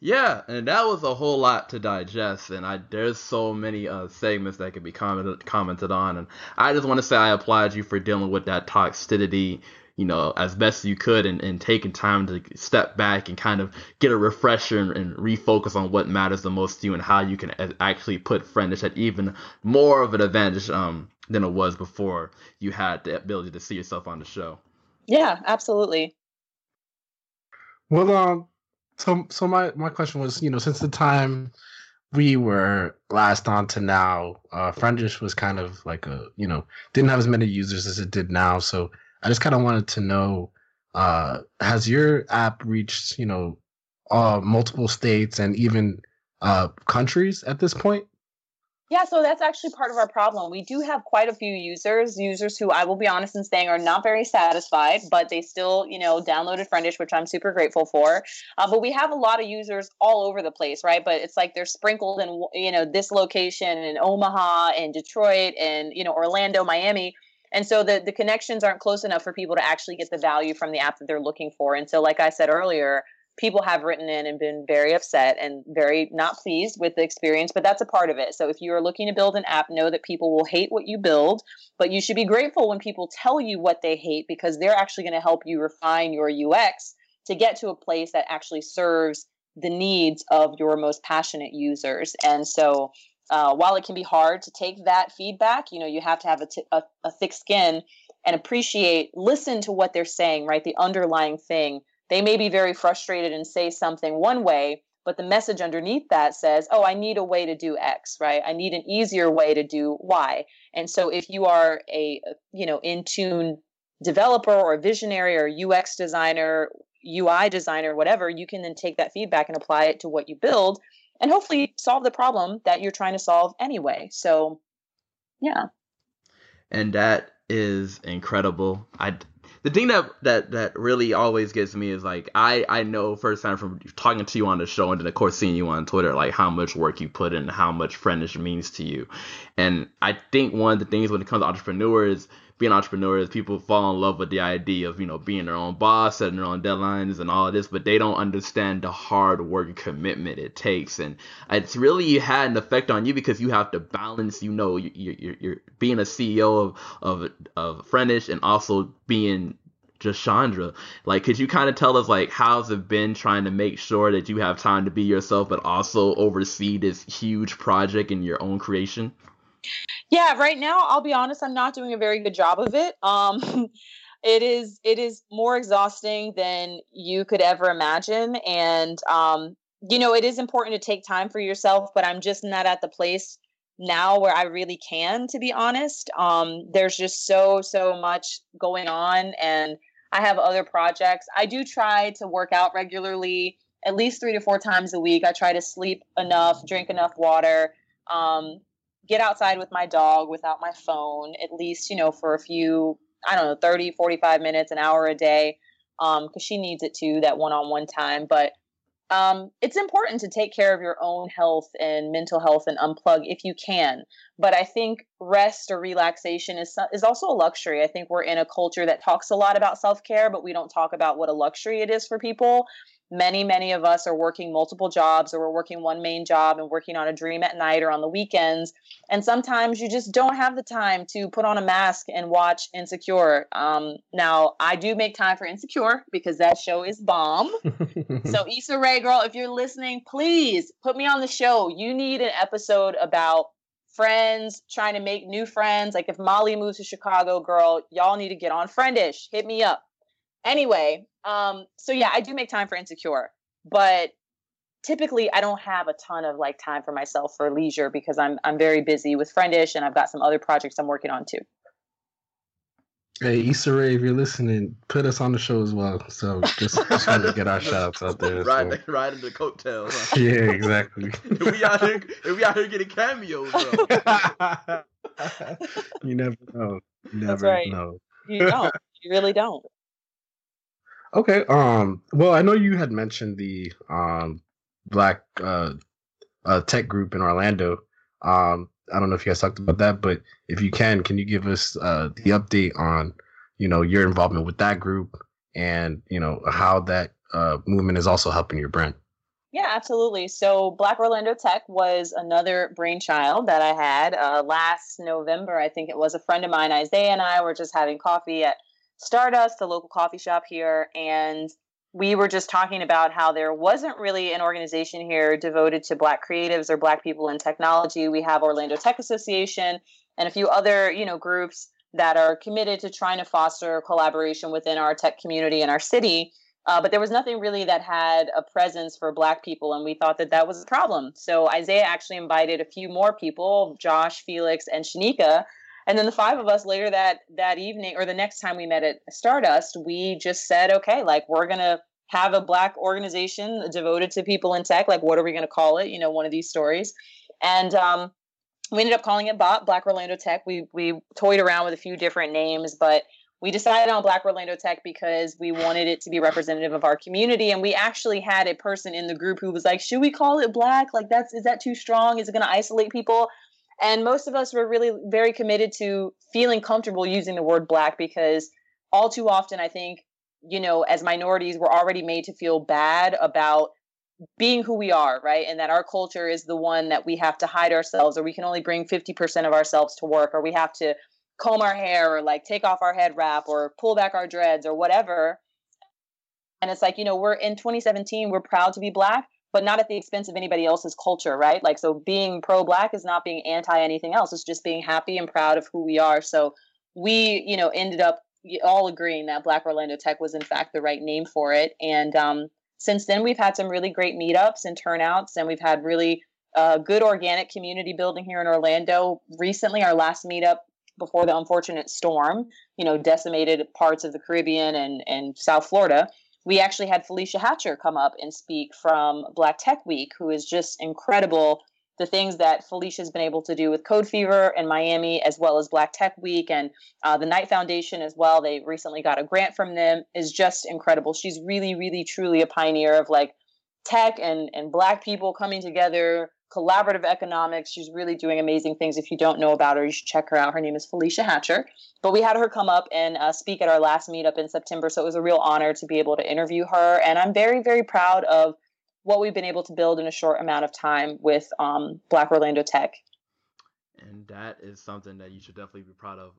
B: yeah and that was a whole lot to digest and i there's so many uh segments that could be commented commented on and i just want to say i applaud you for dealing with that toxicity you know, as best you could and, and taking time to step back and kind of get a refresher and, and refocus on what matters the most to you and how you can actually put Friendish at even more of an advantage um, than it was before you had the ability to see yourself on the show.
C: Yeah, absolutely.
A: Well, um, so so my my question was, you know, since the time we were last on to now, uh, Friendish was kind of like a, you know, didn't have as many users as it did now. So I just kind of wanted to know uh, has your app reached, you know, uh, multiple states and even uh, countries at this point?
C: Yeah, so that's actually part of our problem. We do have quite a few users, users who I will be honest in saying are not very satisfied, but they still, you know, downloaded Friendish, which I'm super grateful for. Uh, but we have a lot of users all over the place, right? But it's like they're sprinkled in, you know, this location in Omaha and Detroit and, you know, Orlando, Miami and so the the connections aren't close enough for people to actually get the value from the app that they're looking for and so like i said earlier people have written in and been very upset and very not pleased with the experience but that's a part of it so if you are looking to build an app know that people will hate what you build but you should be grateful when people tell you what they hate because they're actually going to help you refine your ux to get to a place that actually serves the needs of your most passionate users and so uh, while it can be hard to take that feedback, you know, you have to have a, t- a, a thick skin and appreciate, listen to what they're saying, right? The underlying thing. They may be very frustrated and say something one way, but the message underneath that says, oh, I need a way to do X, right? I need an easier way to do Y. And so if you are a, you know, in tune developer or visionary or UX designer, UI designer, whatever, you can then take that feedback and apply it to what you build and hopefully solve the problem that you're trying to solve anyway. So, yeah.
B: And that is incredible. I the thing that that that really always gets me is like I I know firsthand from talking to you on the show and then of course seeing you on Twitter like how much work you put in, how much friendship means to you, and I think one of the things when it comes to entrepreneurs being entrepreneurs, people fall in love with the idea of, you know, being their own boss, setting their own deadlines and all this, but they don't understand the hard work and commitment it takes. And it's really had an effect on you because you have to balance, you know, you're, you're, you're being a CEO of, of, of Friendish and also being just Chandra. Like, could you kind of tell us, like, how's it been trying to make sure that you have time to be yourself, but also oversee this huge project in your own creation?
C: Yeah, right now I'll be honest, I'm not doing a very good job of it. Um it is it is more exhausting than you could ever imagine and um you know, it is important to take time for yourself, but I'm just not at the place now where I really can, to be honest. Um, there's just so, so much going on, and I have other projects. I do try to work out regularly, at least three to four times a week. I try to sleep enough, drink enough water, um, get outside with my dog without my phone, at least, you know, for a few, I don't know, 30, 45 minutes, an hour a day, because um, she needs it too, that one on one time. But um, it's important to take care of your own health and mental health and unplug if you can. But I think rest or relaxation is is also a luxury. I think we're in a culture that talks a lot about self care, but we don't talk about what a luxury it is for people many many of us are working multiple jobs or we're working one main job and working on a dream at night or on the weekends. And sometimes you just don't have the time to put on a mask and watch insecure. Um, now i do make time for insecure because that show is bomb. So Issa Rae girl if you're listening please put me on the show. You need an episode about friends trying to make new friends. Like if molly moves to chicago girl y'all need to get on friendish. Hit me up Anyway, um, so yeah, I do make time for insecure, but typically I don't have a ton of like time for myself for leisure because I'm I'm very busy with Friendish and I've got some other projects I'm working on too.
A: Hey, Issa Rae, if you're listening, put us on the show as well. So just, just trying to get our shouts out there.
B: Right,
A: so.
B: right in the coattails. Huh?
A: Yeah, exactly.
B: if we out here, if we out here getting cameos,
A: though. you never know. You never
C: That's right.
A: know.
C: You don't. You really don't.
A: Okay. Um. Well, I know you had mentioned the um black uh, uh tech group in Orlando. Um. I don't know if you guys talked about that, but if you can, can you give us uh the update on you know your involvement with that group and you know how that uh movement is also helping your brand?
C: Yeah, absolutely. So Black Orlando Tech was another brainchild that I had uh, last November. I think it was a friend of mine, Isaiah, and I were just having coffee at Stardust, the local coffee shop here, and we were just talking about how there wasn't really an organization here devoted to Black creatives or Black people in technology. We have Orlando Tech Association and a few other, you know, groups that are committed to trying to foster collaboration within our tech community in our city. Uh, but there was nothing really that had a presence for Black people, and we thought that that was a problem. So Isaiah actually invited a few more people, Josh, Felix, and Shanika, and then the five of us later that that evening or the next time we met at Stardust, we just said, okay, like we're gonna have a black organization devoted to people in tech. Like, what are we gonna call it? You know, one of these stories. And um, we ended up calling it BOT, Black Orlando Tech. We we toyed around with a few different names, but we decided on Black Orlando Tech because we wanted it to be representative of our community. And we actually had a person in the group who was like, "Should we call it Black? Like, that's is that too strong? Is it to isolate people?" And most of us were really very committed to feeling comfortable using the word black because all too often, I think, you know, as minorities, we're already made to feel bad about being who we are, right? And that our culture is the one that we have to hide ourselves, or we can only bring 50% of ourselves to work, or we have to comb our hair, or like take off our head wrap, or pull back our dreads, or whatever. And it's like, you know, we're in 2017, we're proud to be black, but not at the expense of anybody else's culture, right? Like, so being pro black is not being anti anything else. It's just being happy and proud of who we are. So we, you know, ended up all agreeing that Black Orlando Tech was in fact the right name for it. And um, since then, we've had some really great meetups and turnouts, and we've had really uh, good organic community building here in Orlando. Recently, our last meetup before the unfortunate storm, you know, decimated parts of the Caribbean and, and South Florida we actually had Felicia Hatcher come up and speak from Black Tech Week, who is just incredible. The things that Felicia's been able to do with Code Fever in Miami, as well as Black Tech Week and uh, the Knight Foundation as well. They recently got a grant from them, is just incredible. She's really, really, truly a pioneer of like tech and and Black people coming together collaborative economics. She's really doing amazing things. If you don't know about her, you should check her out. Her name is Felicia Hatcher. But we had her come up and uh, speak at our last meetup in September. So it was a real honor to be able to interview her. And I'm very, very proud of what we've been able to build in a short amount of time with um, Black Orlando Tech.
B: And that is something that you should definitely be proud of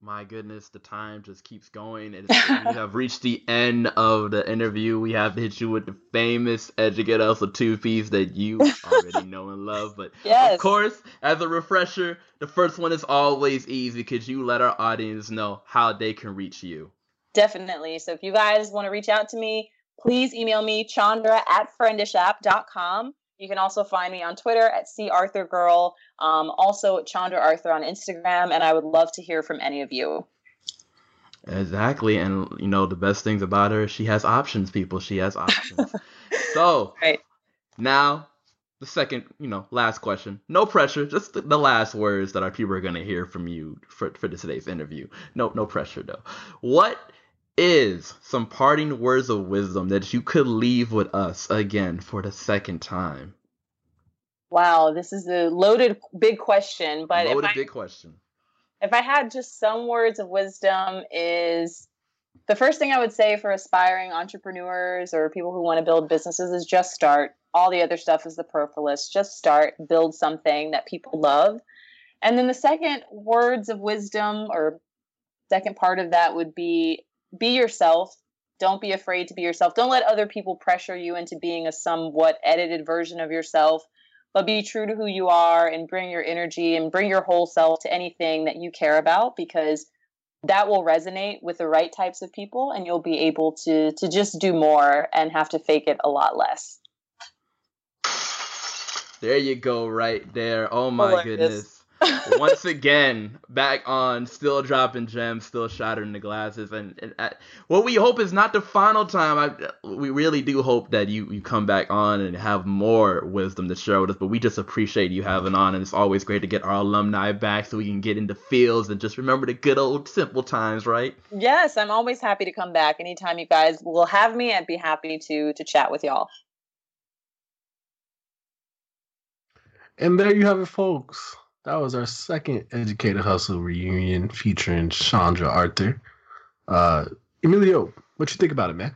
B: my goodness, the time just keeps going. And we have reached the end of the interview. We have to hit you with the famous Educate Us a two piece that you already know and love. But yes. of course, as a refresher, the first one is always easy because you let our audience know how they can reach you.
C: Definitely. So if you guys want to reach out to me, please email me, Chandra at friendishapp.com. You can also find me on Twitter at C Arthur Girl, um, also Chandra Arthur on Instagram, and I would love to hear from any of you.
B: Exactly, and you know the best things about her, she has options. People, she has options. so
C: Right.
B: now the second, you know, last question. No pressure, just the, the last words that our people are gonna hear from you for for today's interview. No, no pressure though. What is some parting words of wisdom that you could leave with us again for the second time?
C: Wow, this is a loaded big question, but
B: Loaded
C: if I,
B: big question.
C: if I had just some words of wisdom is the first thing I would say for aspiring entrepreneurs or people who want to build businesses is just start. All the other stuff is the superfluous. Just start, build something that people love. And then the second words of wisdom or second part of that would be be yourself. Don't be afraid to be yourself. Don't let other people pressure you into being a somewhat edited version of yourself but be true to who you are and bring your energy and bring your whole self to anything that you care about because that will resonate with the right types of people and you'll be able to to just do more and have to fake it a lot less
B: There you go, right there. Oh my
C: Hilarious.
B: goodness. Once again, back on, still dropping gems, still shattering the glasses, and, and uh, what we hope is not the final time. I, we really do hope that you you come back on and have more wisdom to share with us. But we just appreciate you having on, and it's always great to get our alumni back so we can get into fields and just remember the good old simple times, right?
C: yes i'm always happy to come back anytime you guys will have me i'd be happy to to chat with y'all
A: And there you have it, folks. That was our second Educated Hustle reunion featuring Chandra Arthur. Uh, Emilio, what you think about it, man?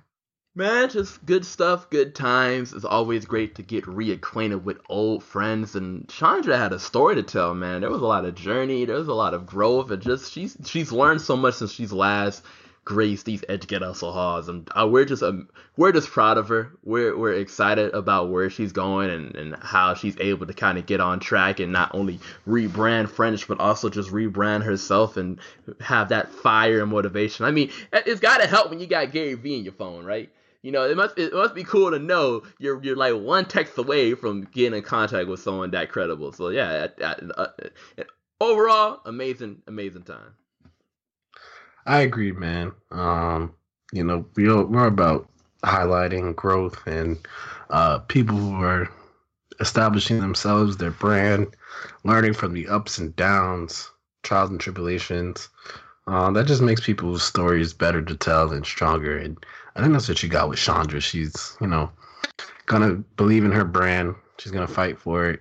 B: Man, just good stuff, good times. It's always great to get reacquainted with old friends. And Chandra had a story to tell, man. There was a lot of journey, there was a lot of growth, and just she's she's learned so much since she's last graced these Educate Hustle halls. And uh, we're just um, we're just proud of her. We're we're excited about where she's going and, and how she's able to kind of get on track and not only rebrand Friendish, but also just rebrand herself and have that fire and motivation. I mean, it- it's got to help when you got Gary Vee in your phone, right? You know, it must it must be cool to know you're you're like one text away from getting in contact with someone that credible. So yeah, uh, uh, overall, amazing, amazing time.
A: I agree, man. Um, you know, we're we're about highlighting growth and uh, people who are establishing themselves, their brand, learning from the ups and downs, trials and tribulations. Uh, that just makes people's stories better to tell and stronger. And I think that's what you got with Chandra. She's, you know, gonna believe in her brand. She's gonna fight for it.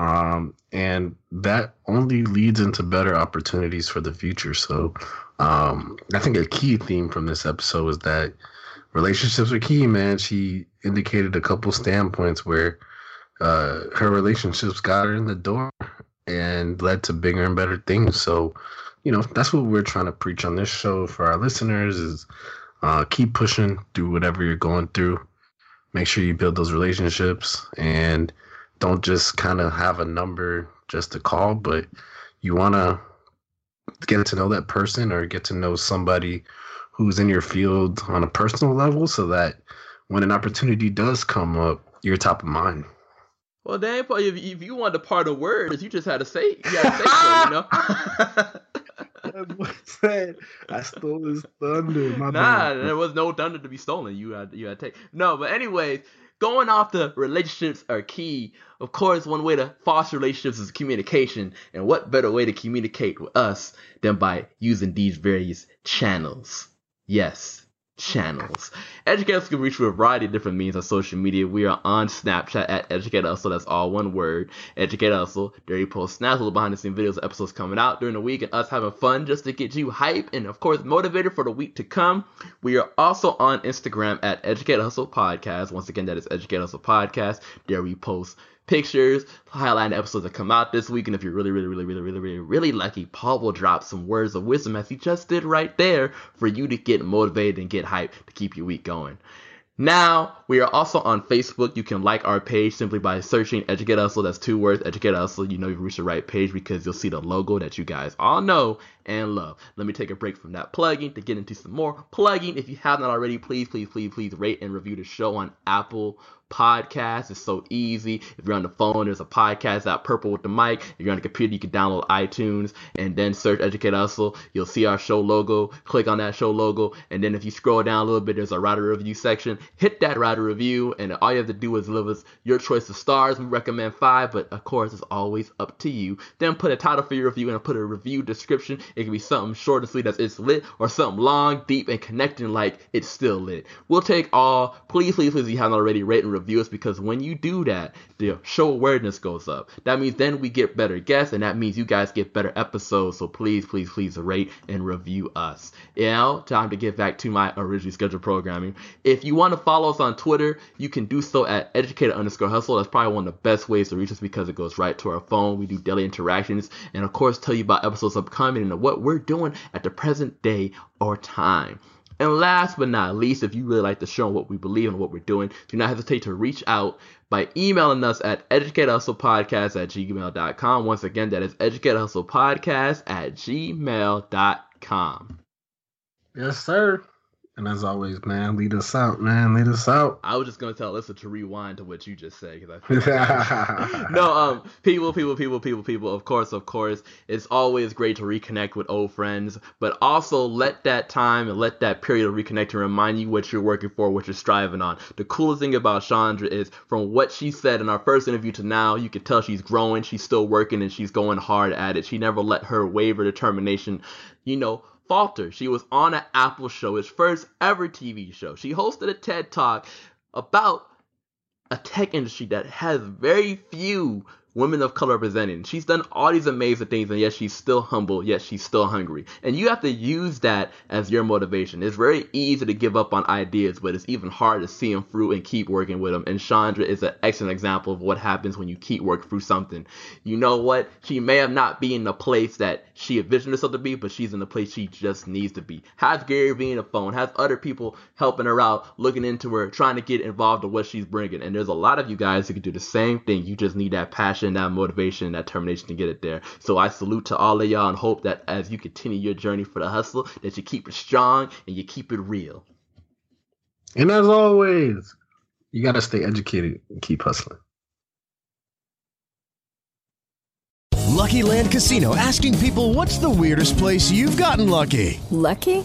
A: Um, and that only leads into better opportunities for the future. So, um, I think a key theme from this episode was that relationships are key, man. She indicated a couple standpoints where uh, her relationships got her in the door and led to bigger and better things. So, you know, that's what we're trying to preach on this show for our listeners is uh, keep pushing through whatever you're going through. Make sure you build those relationships and don't just kind of have a number just to call, but you want to get to know that person or get to know somebody who's in your field on a personal level so that when an opportunity does come up, you're top of mind.
B: Well, Dan, Paul, if, if you wanted to part of words, you just had to say, you had to say so, you know.
A: said I stole his thunder. My
B: nah, there was no thunder to be stolen. You had you had to take no, but anyways, going off the relationships are key. Of course, one way to foster relationships is communication, and what better way to communicate with us than by using these various channels? Yes, channels. Educate Us can reach through a variety of different means on social media. We are on Snapchat at Educate Us, so that's all one word. Educate Us, there you post snaps, little behind the scenes videos, episodes coming out during the week, and us having fun just to get you hype and, of course, motivated for the week to come. We are also on Instagram at Educate Hustle Podcast. Once again, that is Educate Hustle Podcast. There we post pictures, highlighting episodes that come out this week. And if you're really, really, really, really, really, really, really lucky, Paul will drop some words of wisdom as he just did right there for you to get motivated and get hyped to keep your week going. Now, we are also on Facebook. You can like our page simply by searching Educate Hustle. That's two words, Educate Hustle. You know you've reached the right page because you'll see the logo that you guys all know and love. Let me take a break from that plugging to get into some more plugging. If you have not already, please, please, please, please rate and review the show on Apple Podcasts. It's so easy. If you're on the phone, there's a podcast app, Purple with the mic. If you're on the computer, you can download iTunes and then search Educate Hustle. You'll see our show logo. Click on that show logo, and then if you scroll down a little bit, there's a writer review section. Hit that writer review, and all you have to do is leave us your choice of stars. We recommend five, but of course, it's always up to you. Then put a title for your review and put a review description. It can be something short and sweet as it's lit, or something long, deep, and connecting like it's still lit. We'll take all. Please, please, please, if you haven't already, rate and review us because when you do that, the show awareness goes up. That means then we get better guests, and that means you guys get better episodes. So please, please, please rate and review us. Now, time to get back to my originally scheduled programming. If you want to follow us on Twitter, you can do so at educator underscore hustle. That's probably one of the best ways to reach us because it goes right to our phone. We do daily interactions and, of course, tell you about episodes upcoming and what we're doing at the present day or time. And last but not least, if you really like the show and what we believe and what we're doing, do not hesitate to reach out by emailing us at educatehustlepodcast at gmail.com. Once again, that is educatehustlepodcast at gmail.com.
A: Yes, sir. And as always, man, lead us out, man. Lead us out.
B: I was just gonna tell Alyssa to rewind to what you just said because I feel like no, um, people, people, people, people, people. Of course, of course, it's always great to reconnect with old friends, but also let that time and let that period of reconnecting remind you what you're working for, what you're striving on. The coolest thing about Chandra is from what she said in our first interview to now, you can tell she's growing, she's still working, and she's going hard at it. She never let her waver determination, you know falter. She was on an Apple show, his first ever TV show. She hosted a TED Talk about a tech industry that has very few women of color representing. She's done all these amazing things, and yet she's still humble, yet she's still hungry. And you have to use that as your motivation. It's very easy to give up on ideas, but it's even harder to see them through and keep working with them. And Chandra is an excellent example of what happens when you keep working through something. You know what? She may have not been in the place that she envisioned herself to be, but she's in the place she just needs to be. Has Gary in the phone, has other people helping her out, looking into her, trying to get involved in what she's bringing. And there's a lot of you guys who can do the same thing. You just need that passion, that motivation, that determination to get it there. So I salute to all of y'all and hope that as you continue your journey for the hustle, that you keep it strong and you keep it real.
A: And as always, you got to stay educated and keep hustling.
D: Lucky Land Casino asking people what's the weirdest place you've gotten lucky?
E: Lucky?